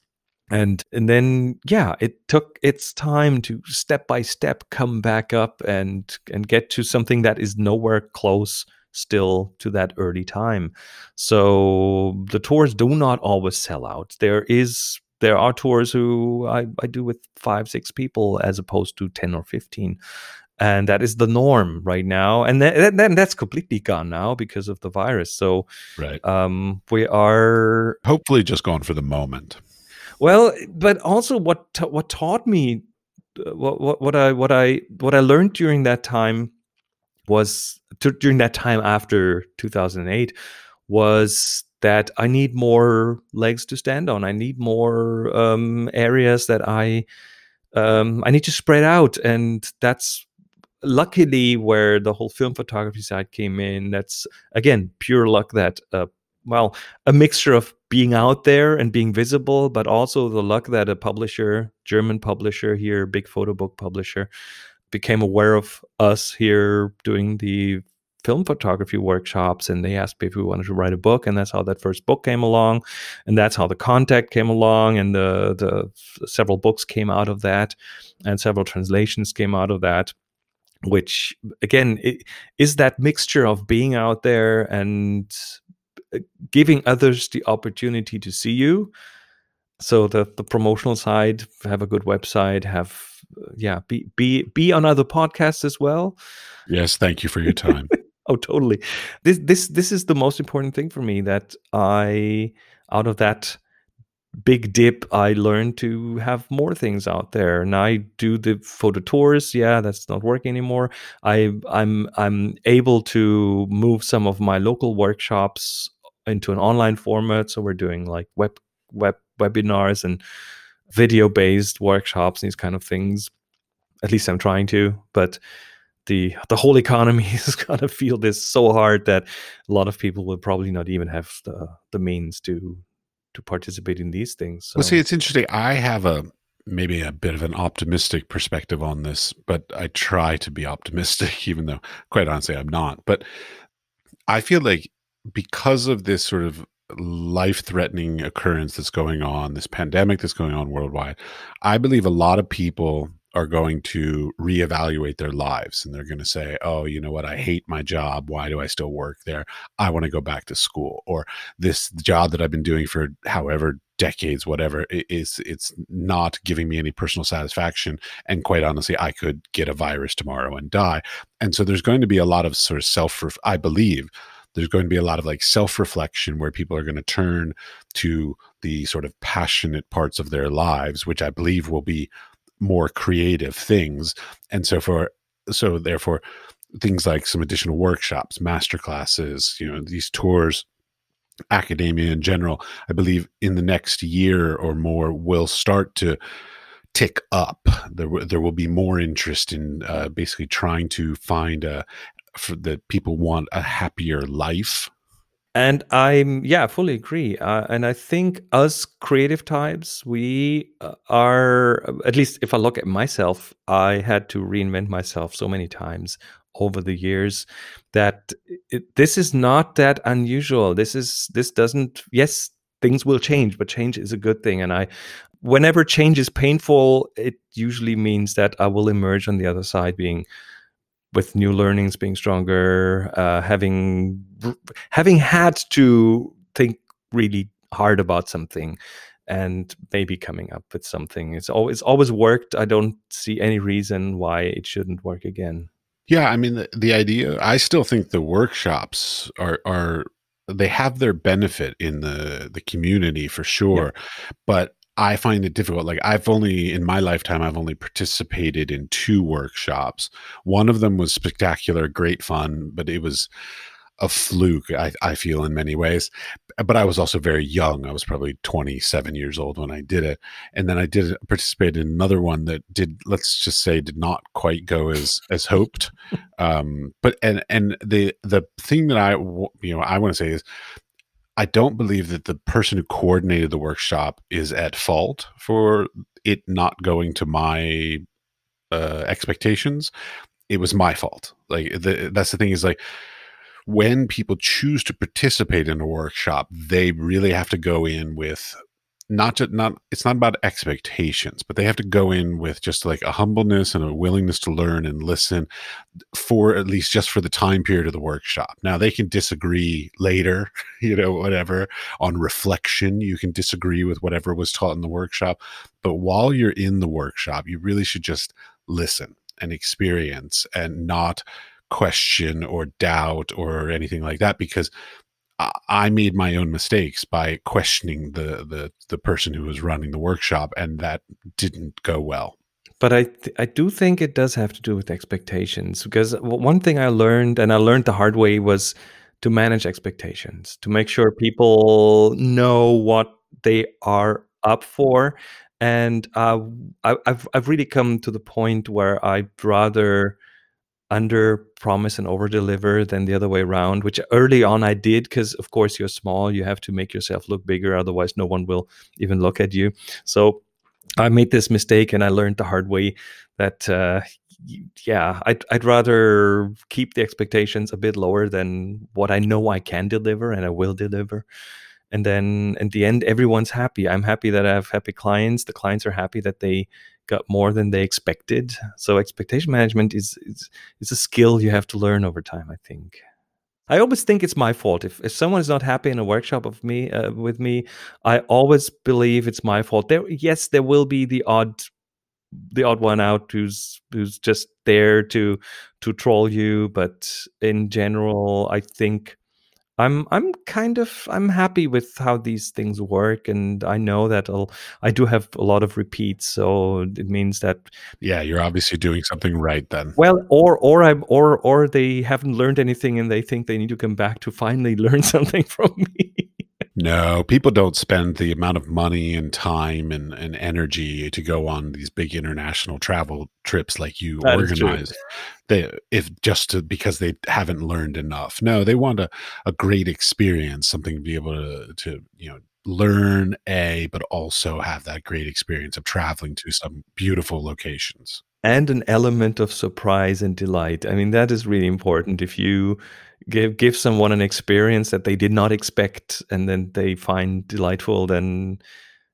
And and then yeah it took its time to step by step come back up and and get to something that is nowhere close still to that early time. So the tours do not always sell out. There is there are tours who I, I do with five, six people as opposed to 10 or 15. and that is the norm right now and then, then that's completely gone now because of the virus so right um, we are hopefully just gone for the moment well but also what what taught me uh, what, what, what i what i what i learned during that time was t- during that time after 2008 was that I need more legs to stand on. I need more um, areas that I um, I need to spread out, and that's luckily where the whole film photography side came in. That's again pure luck that uh, well a mixture of being out there and being visible, but also the luck that a publisher, German publisher here, big photo book publisher, became aware of us here doing the film photography workshops and they asked me if we wanted to write a book and that's how that first book came along and that's how the contact came along and the the several books came out of that and several translations came out of that which again is that mixture of being out there and uh, giving others the opportunity to see you. So the the promotional side have a good website have yeah be be be on other podcasts as well. Yes thank you for your time. Oh totally. This this this is the most important thing for me that i out of that big dip i learned to have more things out there and i do the photo tours. Yeah that's not working anymore. I i'm i'm able to move some of my local workshops into an online format so we're doing like web web webinars and video based workshops these kind of things at least i'm trying to but the the whole economy is going to feel this so hard that a lot of people will probably not even have the the means to to participate in these things. So. Well, see, it's interesting. I have a maybe a bit of an optimistic perspective on this, but I try to be optimistic, even though, quite honestly, I'm not. But I feel like because of this sort of life threatening occurrence that's going on, this pandemic that's going on worldwide, I believe a lot of people are going to reevaluate their lives and they're going to say, "Oh, you know what? I hate my job. Why do I still work there? I want to go back to school." Or this job that I've been doing for however decades whatever is it's not giving me any personal satisfaction and quite honestly I could get a virus tomorrow and die. And so there's going to be a lot of sort of self I believe there's going to be a lot of like self reflection where people are going to turn to the sort of passionate parts of their lives, which I believe will be more creative things. And so for so therefore things like some additional workshops, master classes, you know, these tours, academia in general, I believe in the next year or more will start to tick up. There, there will be more interest in uh, basically trying to find a, for that people want a happier life and I'm, yeah, fully agree. Uh, and I think us creative types, we uh, are, at least if I look at myself, I had to reinvent myself so many times over the years that it, this is not that unusual. This is, this doesn't, yes, things will change, but change is a good thing. And I, whenever change is painful, it usually means that I will emerge on the other side being with new learnings being stronger, uh, having having had to think really hard about something, and maybe coming up with something. It's always always worked. I don't see any reason why it shouldn't work again. Yeah, I mean the, the idea. I still think the workshops are are they have their benefit in the the community for sure, yeah. but I find it difficult. Like I've only in my lifetime, I've only participated in two workshops. One of them was spectacular, great fun, but it was a fluke. I, I feel in many ways, but I was also very young. I was probably 27 years old when I did it, and then I did participate in another one that did, let's just say, did not quite go as as hoped. Um, but and and the the thing that I you know I want to say is I don't believe that the person who coordinated the workshop is at fault for it not going to my uh, expectations. It was my fault. Like the, that's the thing is like when people choose to participate in a workshop, they really have to go in with not just not it's not about expectations but they have to go in with just like a humbleness and a willingness to learn and listen for at least just for the time period of the workshop. Now they can disagree later you know whatever on reflection. You can disagree with whatever was taught in the workshop but while you're in the workshop you really should just listen and experience and not question or doubt or anything like that because I made my own mistakes by questioning the the the person who was running the workshop, and that didn't go well. But I th- I do think it does have to do with expectations because one thing I learned, and I learned the hard way, was to manage expectations, to make sure people know what they are up for, and uh, I, I've I've really come to the point where I'd rather under promise and over deliver than the other way around, which early on I did because, of course, you're small. You have to make yourself look bigger. Otherwise, no one will even look at you. So I made this mistake and I learned the hard way that, uh, yeah, I'd, I'd rather keep the expectations a bit lower than what I know I can deliver and I will deliver and then in the end everyone's happy i'm happy that i have happy clients the clients are happy that they got more than they expected so expectation management is is, is a skill you have to learn over time i think I always think it's my fault if, if someone is not happy in a workshop of me uh, with me. I always believe it's my fault. There, yes, there will be the odd, the odd one out who's who's just there to to troll you. But in general, I think I'm I'm kind of I'm happy with how these things work, and I know that I'll I do have a lot of repeats, so it means that yeah, you're obviously doing something right then. Well, or or I'm or or they haven't learned anything, and they think they need to come back to finally learn something from me. No, people don't spend the amount of money and time and, and energy to go on these big international travel trips like you that organize. They if just to, because they haven't learned enough. No, they want a, a great experience, something to be able to to you know learn a, but also have that great experience of traveling to some beautiful locations and an element of surprise and delight. I mean, that is really important. If you give give someone an experience that they did not expect and then they find delightful, then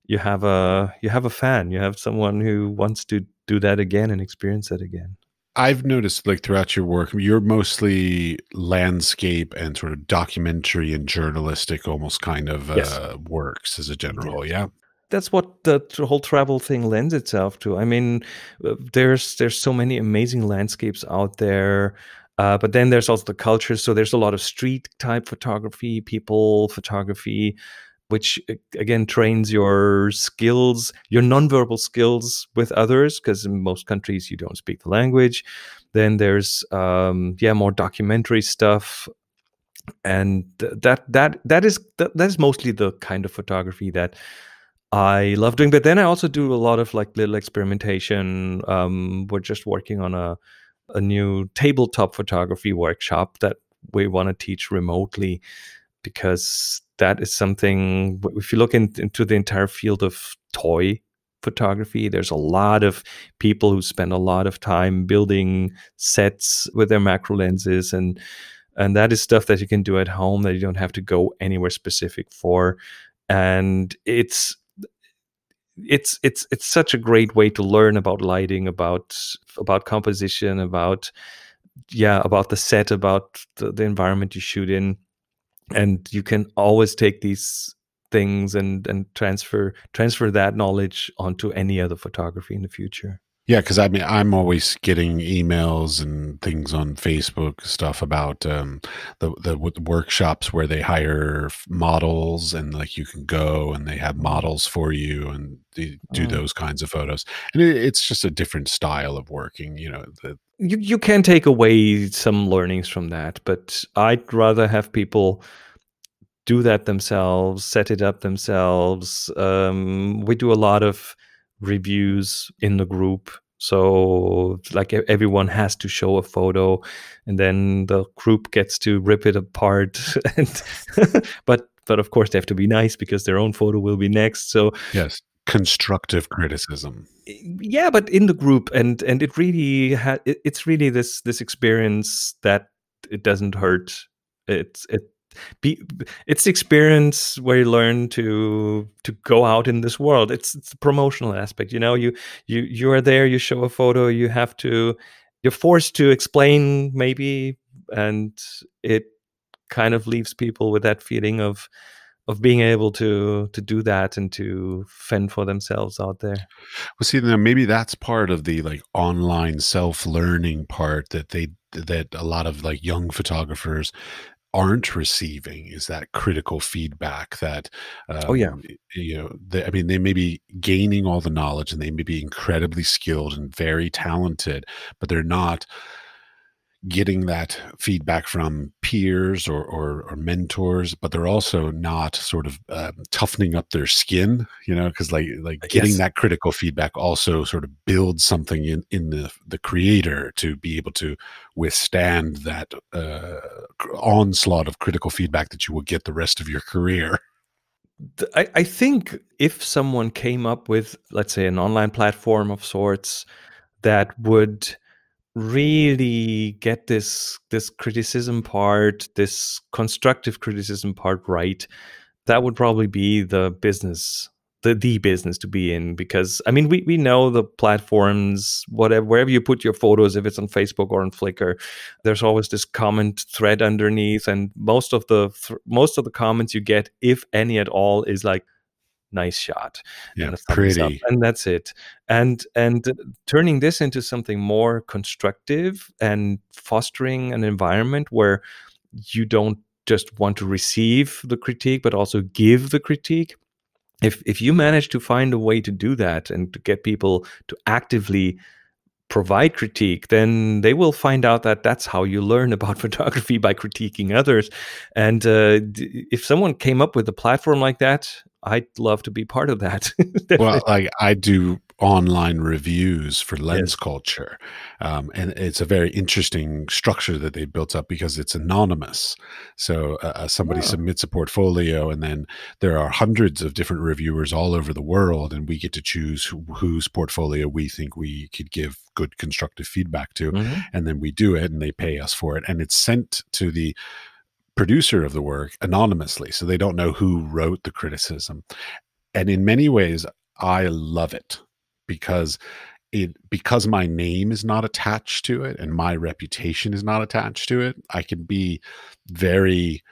you have a you have a fan. You have someone who wants to do that again and experience that again. I've noticed like throughout your work, you're mostly landscape and sort of documentary and journalistic almost kind of yes. uh, works as a general. Yeah that's what the whole travel thing lends itself to. I mean, uh, there's there's so many amazing landscapes out there. Uh, but then there's also the culture. So there's a lot of street type photography, people photography, which again trains your skills, your nonverbal skills with others, because in most countries you don't speak the language. Then there's um, yeah more documentary stuff, and that that that is that, that is mostly the kind of photography that I love doing. But then I also do a lot of like little experimentation. Um, we're just working on a a new tabletop photography workshop that we want to teach remotely because that is something if you look in, into the entire field of toy photography there's a lot of people who spend a lot of time building sets with their macro lenses and and that is stuff that you can do at home that you don't have to go anywhere specific for. And it's it's it's it's such a great way to learn about lighting, about about composition, about yeah, about the set, about the, the environment you shoot in, and you can always take these things and and transfer transfer that knowledge onto any other photography in the future. Yeah, because I mean, I'm always getting emails and things on Facebook stuff about um, the, the, the workshops where they hire models and like you can go and they have models for you and do mm. those kinds of photos. And it, it's just a different style of working. You know, the, you you can take away some learnings from that, but I'd rather have people do that themselves, set it up themselves. Um, we do a lot of reviews in the group. So like everyone has to show a photo and then the group gets to rip it apart. And but but of course they have to be nice because their own photo will be next so yes constructive criticism. Yeah but in the group and and it really had it, it's really this this experience that it doesn't hurt. It's it be it's the experience where you learn to to go out in this world it's it's the promotional aspect you know you you you are there you show a photo you have to you're forced to explain maybe and it kind of leaves people with that feeling of of being able to to do that and to fend for themselves out there. Well, see, now maybe that's part of the like online self learning part that they that a lot of like young photographers aren't receiving is that critical feedback that um, oh yeah you know they, i mean they may be gaining all the knowledge and they may be incredibly skilled and very talented but they're not getting that feedback from peers or, or, or mentors, but they're also not sort of um, toughening up their skin, you know, because like like getting yes. that critical feedback also sort of builds something in in the the creator to be able to withstand that uh, onslaught of critical feedback that you will get the rest of your career. I, I think if someone came up with, let's say, an online platform of sorts that would really get this this criticism part, this constructive criticism part right, that would probably be the business the the business to be in because I mean we we know the platforms whatever wherever you put your photos if it's on Facebook or on Flickr there's always this comment thread underneath and most of the th- most of the comments you get if any at all is like nice shot yeah and pretty up, and that's it. And and turning this into something more constructive and fostering an environment where you don't just want to receive the critique but also give the critique. If if you manage to find a way to do that and to get people to actively provide critique, then they will find out that that's how you learn about photography by critiquing others. And uh, if someone came up with a platform like that, I'd love to be part of that. well, like I do online reviews for lens yes. culture um, and it's a very interesting structure that they built up because it's anonymous so uh, uh somebody submits a portfolio and then there are hundreds of different reviewers all over the world and we get to choose who, whose portfolio we think we could give good constructive feedback to mm-hmm. and then we do it and they pay us for it and it's sent to the producer of the work anonymously, so they don't know who wrote the criticism. And in many ways, I love it because it because my name is not attached to it and my reputation is not attached to it. I can be very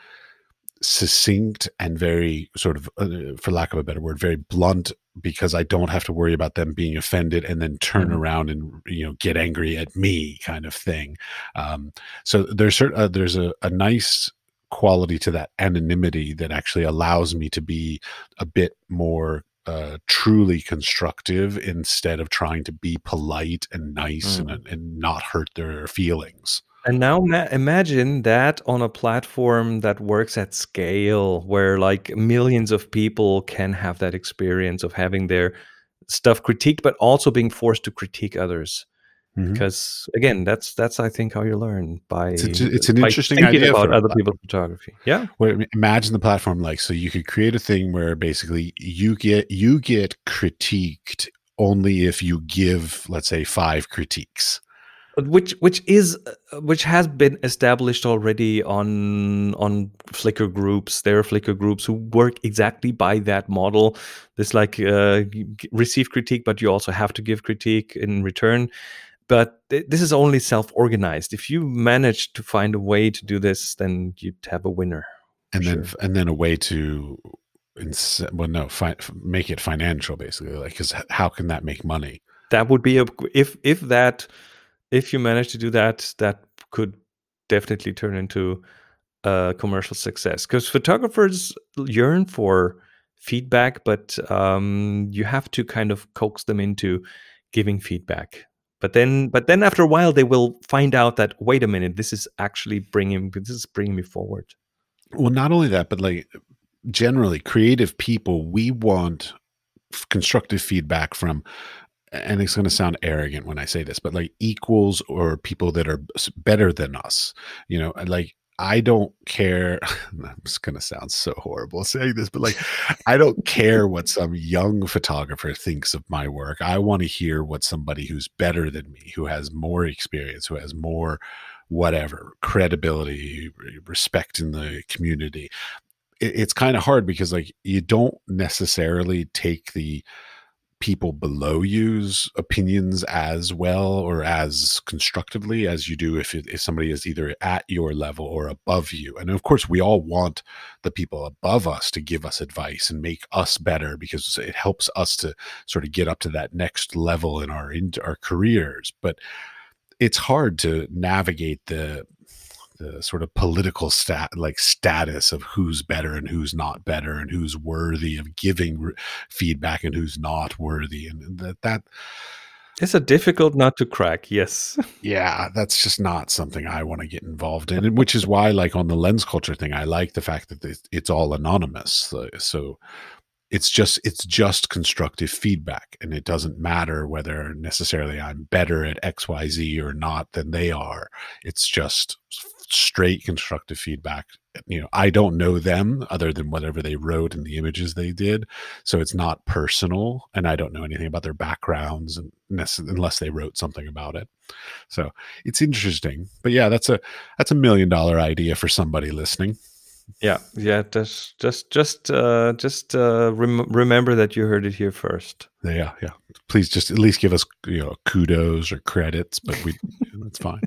succinct and very sort of uh, for lack of a better word very blunt because i don't have to worry about them being offended and then turn mm-hmm. around and you know get angry at me kind of thing um, so there's uh, there's a, a nice quality to that anonymity that actually allows me to be a bit more uh, truly constructive instead of trying to be polite and nice mm. and, and not hurt their feelings. And now ma- imagine that on a platform that works at scale where like millions of people can have that experience of having their stuff critiqued, but also being forced to critique others. Mm-hmm. Because again, that's that's I think how you learn by it's, a, it's an interesting idea about other people's photography. Yeah. Well, imagine the platform like so you could create a thing where basically you get you get critiqued only if you give let's say five critiques which which is uh, which has been established already on on Flickr groups. There are Flickr groups who work exactly by that model. This like uh, receive critique, but you also have to give critique in return but this is only self-organized. If you manage to find a way to do this then you'd have a winner and then sure. and then a way to well no fi- make it financial basically. Like because how can that make money? That would be a if if that if you manage to do that that could definitely turn into a commercial success. Because photographers yearn for feedback but um, you have to kind of coax them into giving feedback but then but then after a while they will find out that wait a minute this is actually bringing this is bringing me forward. Well not only that but like generally creative people we want constructive feedback from and it's going to sound arrogant when i say this but like equals or people that are better than us you know like I don't care. I'm just going to sound so horrible saying this, but like, I don't care what some young photographer thinks of my work. I want to hear what somebody who's better than me, who has more experience, who has more whatever credibility, respect in the community. It, it's kind of hard because like you don't necessarily take the people below you's opinions as well or as constructively as you do if, if somebody is either at your level or above you. And of course, we all want the people above us to give us advice and make us better because it helps us to sort of get up to that next level in our in our careers. But it's hard to navigate the the sort of political stat like status of who's better and who's not better and who's worthy of giving re- feedback and who's not worthy and that that it's a difficult nut to crack yes. Yeah that's just not something i want to get involved in which is why like on the LensCulture thing i like the fact that it's all anonymous so, so it's just it's just constructive feedback and it doesn't matter whether necessarily i'm better at xyz or not than they are. It's just straight constructive feedback. You know i don't know them other than whatever they wrote and the images they did so it's not personal and i don't know anything about their backgrounds unless they wrote something about it. So it's interesting but yeah that's a that's a million dollar idea for somebody listening. Yeah yeah just just just uh just uh rem- remember that you heard it here first. Yeah yeah. Please just at least give us you know kudos or credits but we that's fine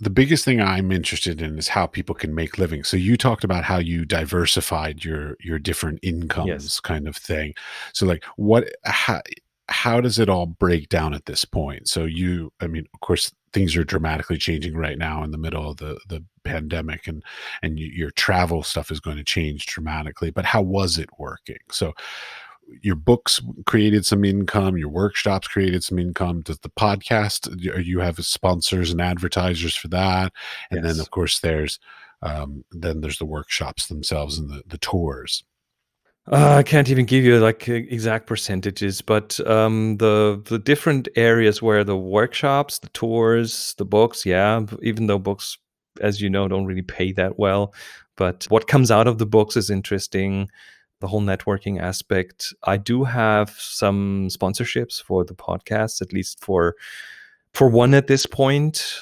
the biggest thing I'm interested in is how people can make living. So you talked about how you diversified your your different incomes yes. kind of thing. So like what how, how does it all break down at this point? So you I mean of course things are dramatically changing right now in the middle of the the pandemic and and you, your travel stuff is going to change dramatically, but how was it working? So your books created some income your workshops created some income. Does the podcast you have sponsors and advertisers for that? And yes. then of course there's um, then there's the workshops themselves and the, the tours. Uh, I can't even give you like exact percentages, but um, the the different areas where the workshops, the tours, the books, yeah, even though books, as you know, don't really pay that well, but what comes out of the books is interesting the whole networking aspect. I do have some sponsorships for the podcast, at least for for one at this point,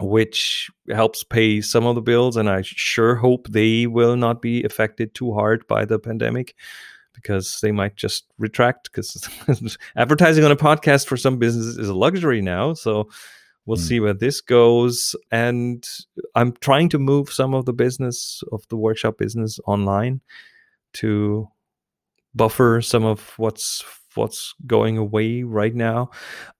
which helps pay some of the bills, and I sure hope they will not be affected too hard by the pandemic because they might just retract because advertising on a podcast for some businesses is a luxury now. So we'll mm. see where this goes. And I'm trying to move some of the business of the workshop business online to buffer some of what's what's going away right now.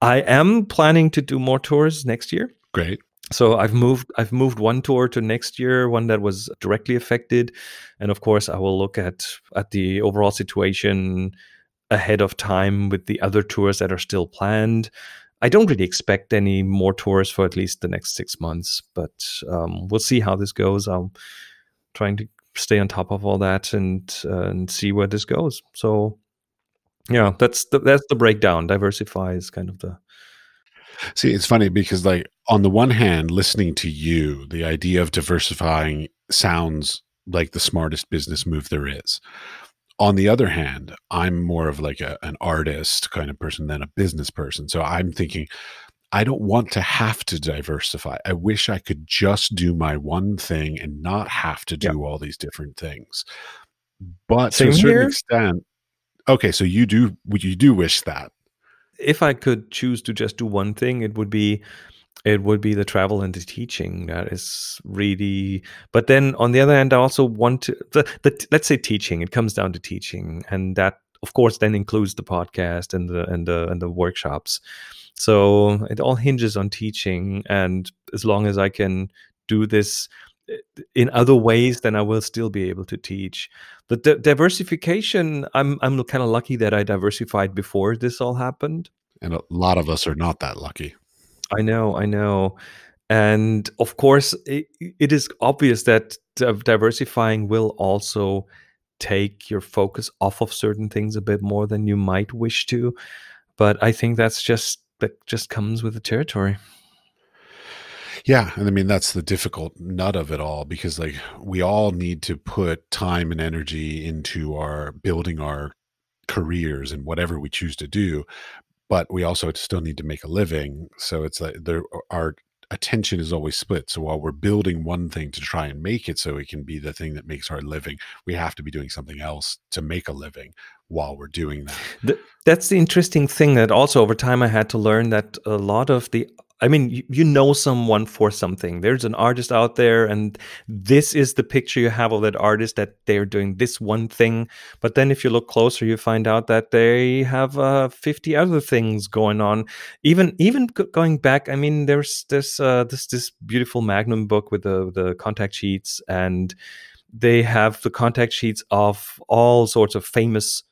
I am planning to do more tours next year. Great. So I've moved I've moved one tour to next year, one that was directly affected, and of course I will look at at the overall situation ahead of time with the other tours that are still planned. I don't really expect any more tours for at least the next six months, but um, we'll see how this goes. I'm trying to stay on top of all that and uh, and see where this goes. So yeah, that's the that's the breakdown. Diversify is kind of the See, it's funny because like on the one hand, listening to you, the idea of diversifying sounds like the smartest business move there is. On the other hand, I'm more of like a, an artist kind of person than a business person. So I'm thinking, I don't want to have to diversify. I wish I could just do my one thing and not have to do all these different things. But Same to a certain here? extent, okay, so you do you do wish that. If I could choose to just do one thing, it would be it would be the travel and the teaching that is really but then on the other hand i also want to the, the let's say teaching it comes down to teaching and that of course then includes the podcast and the and the and the workshops so it all hinges on teaching. And as long as I can do this eh, in other ways, then I will still be able to teach. The di- diversification, I'm I'm kind of lucky that I diversified before this all happened. And a lot of us are not that lucky. I know, I know. And of course, it, it is obvious that diversifying will also take your focus off of certain things a bit more than you might wish to. But I think that's just that just comes with the territory. Yeah, and I mean that's the difficult nut of it all because like we all need to put time and energy into our building our careers and whatever we choose to do, but we also still need to make a living. So it's like there our attention is always split. So while we're building one thing to try and make it so it can be the thing that makes our living, we have to be doing something else to make a living while we're doing that. The, that's the interesting thing that also over time I had to learn that a lot of the I mean, you, know someone for something. There's an artist out there, and this is the picture you have of that artist that they're doing this one thing. But then, if you look closer, you find out that they have uh, 50 other things going on. Even even going back, I mean, there's this uh, this this beautiful Magnum book with the the contact sheets, and they have the contact sheets of all sorts of famous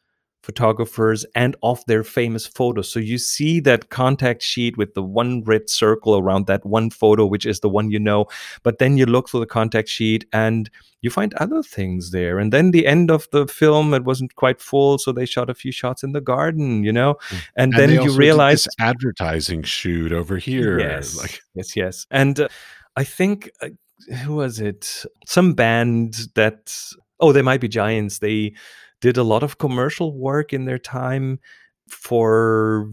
photographers and of their famous photos. So you see that contact sheet with the one red circle around that one photo, which is the one you know. But then you look through the contact sheet and you find other things there. And then the end of the film, it wasn't quite full, so they shot a few shots in the garden, you know. Mm. And, and then you realize this advertising shoot over here. Yes, like yes, yes. And uh, I think. Uh, who was it? Some band that oh, They Might Be Giants. They did a lot of commercial work in their time for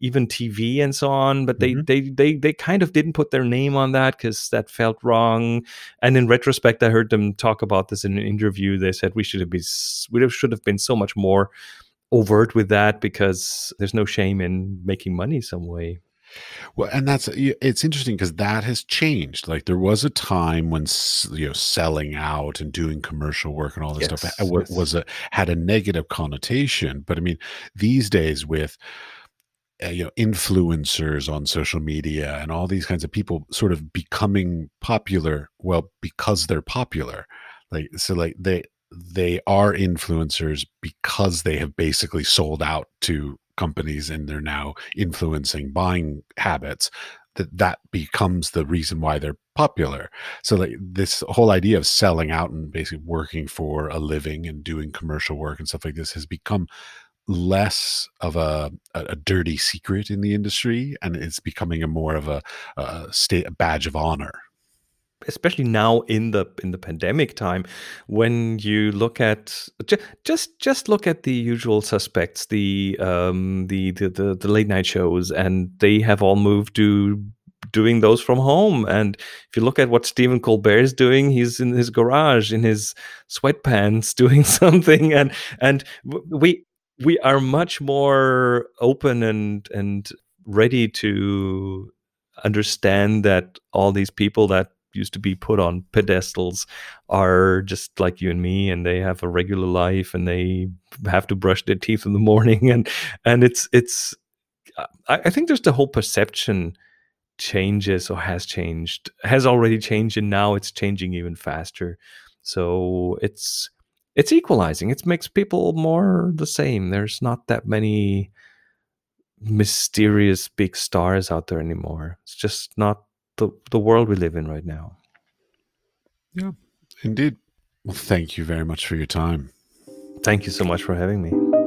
even TV and so on, but they mm-hmm. they they they kind of didn't put their name on that because that felt wrong. And in retrospect, I heard them talk about this in an interview. They said we should have been we should have been so much more overt with that because there's no shame in making money some way. Well, and that's it's interesting because that has changed. Like there was a time when you know selling out and doing commercial work and all this yes, stuff yes. was a had a negative connotation. But I mean, these days with uh, you know influencers on social media and all these kinds of people sort of becoming popular, well, because they're popular. Like so, like they they are influencers because they have basically sold out to companies and they're now influencing buying habits that that becomes the reason why they're popular. So like this whole idea of selling out and basically working for a living and doing commercial work and stuff like this has become less of a, a, dirty secret in the industry and it's becoming a more of a, a state a badge of honor especially now in the in the pandemic time when you look at just just look at the usual suspects the um the, the the, the late night shows and they have all moved to doing those from home. And if you look at what Stephen Colbert is doing he's in his garage in his sweatpants doing something. And and we we are much more open and and ready to understand that all these people that used to be put on pedestals are just like you and me and they have a regular life and they have to brush their teeth in the morning and and it's it's I, I think there's the whole perception changes or has changed has already changed and now it's changing even faster. So it's it's equalizing. It makes people more the same. There's not that many mysterious big stars out there anymore. It's just not the the world we live in right now. Yeah, indeed. Well, thank you very much for your time. Thank you so much for having me.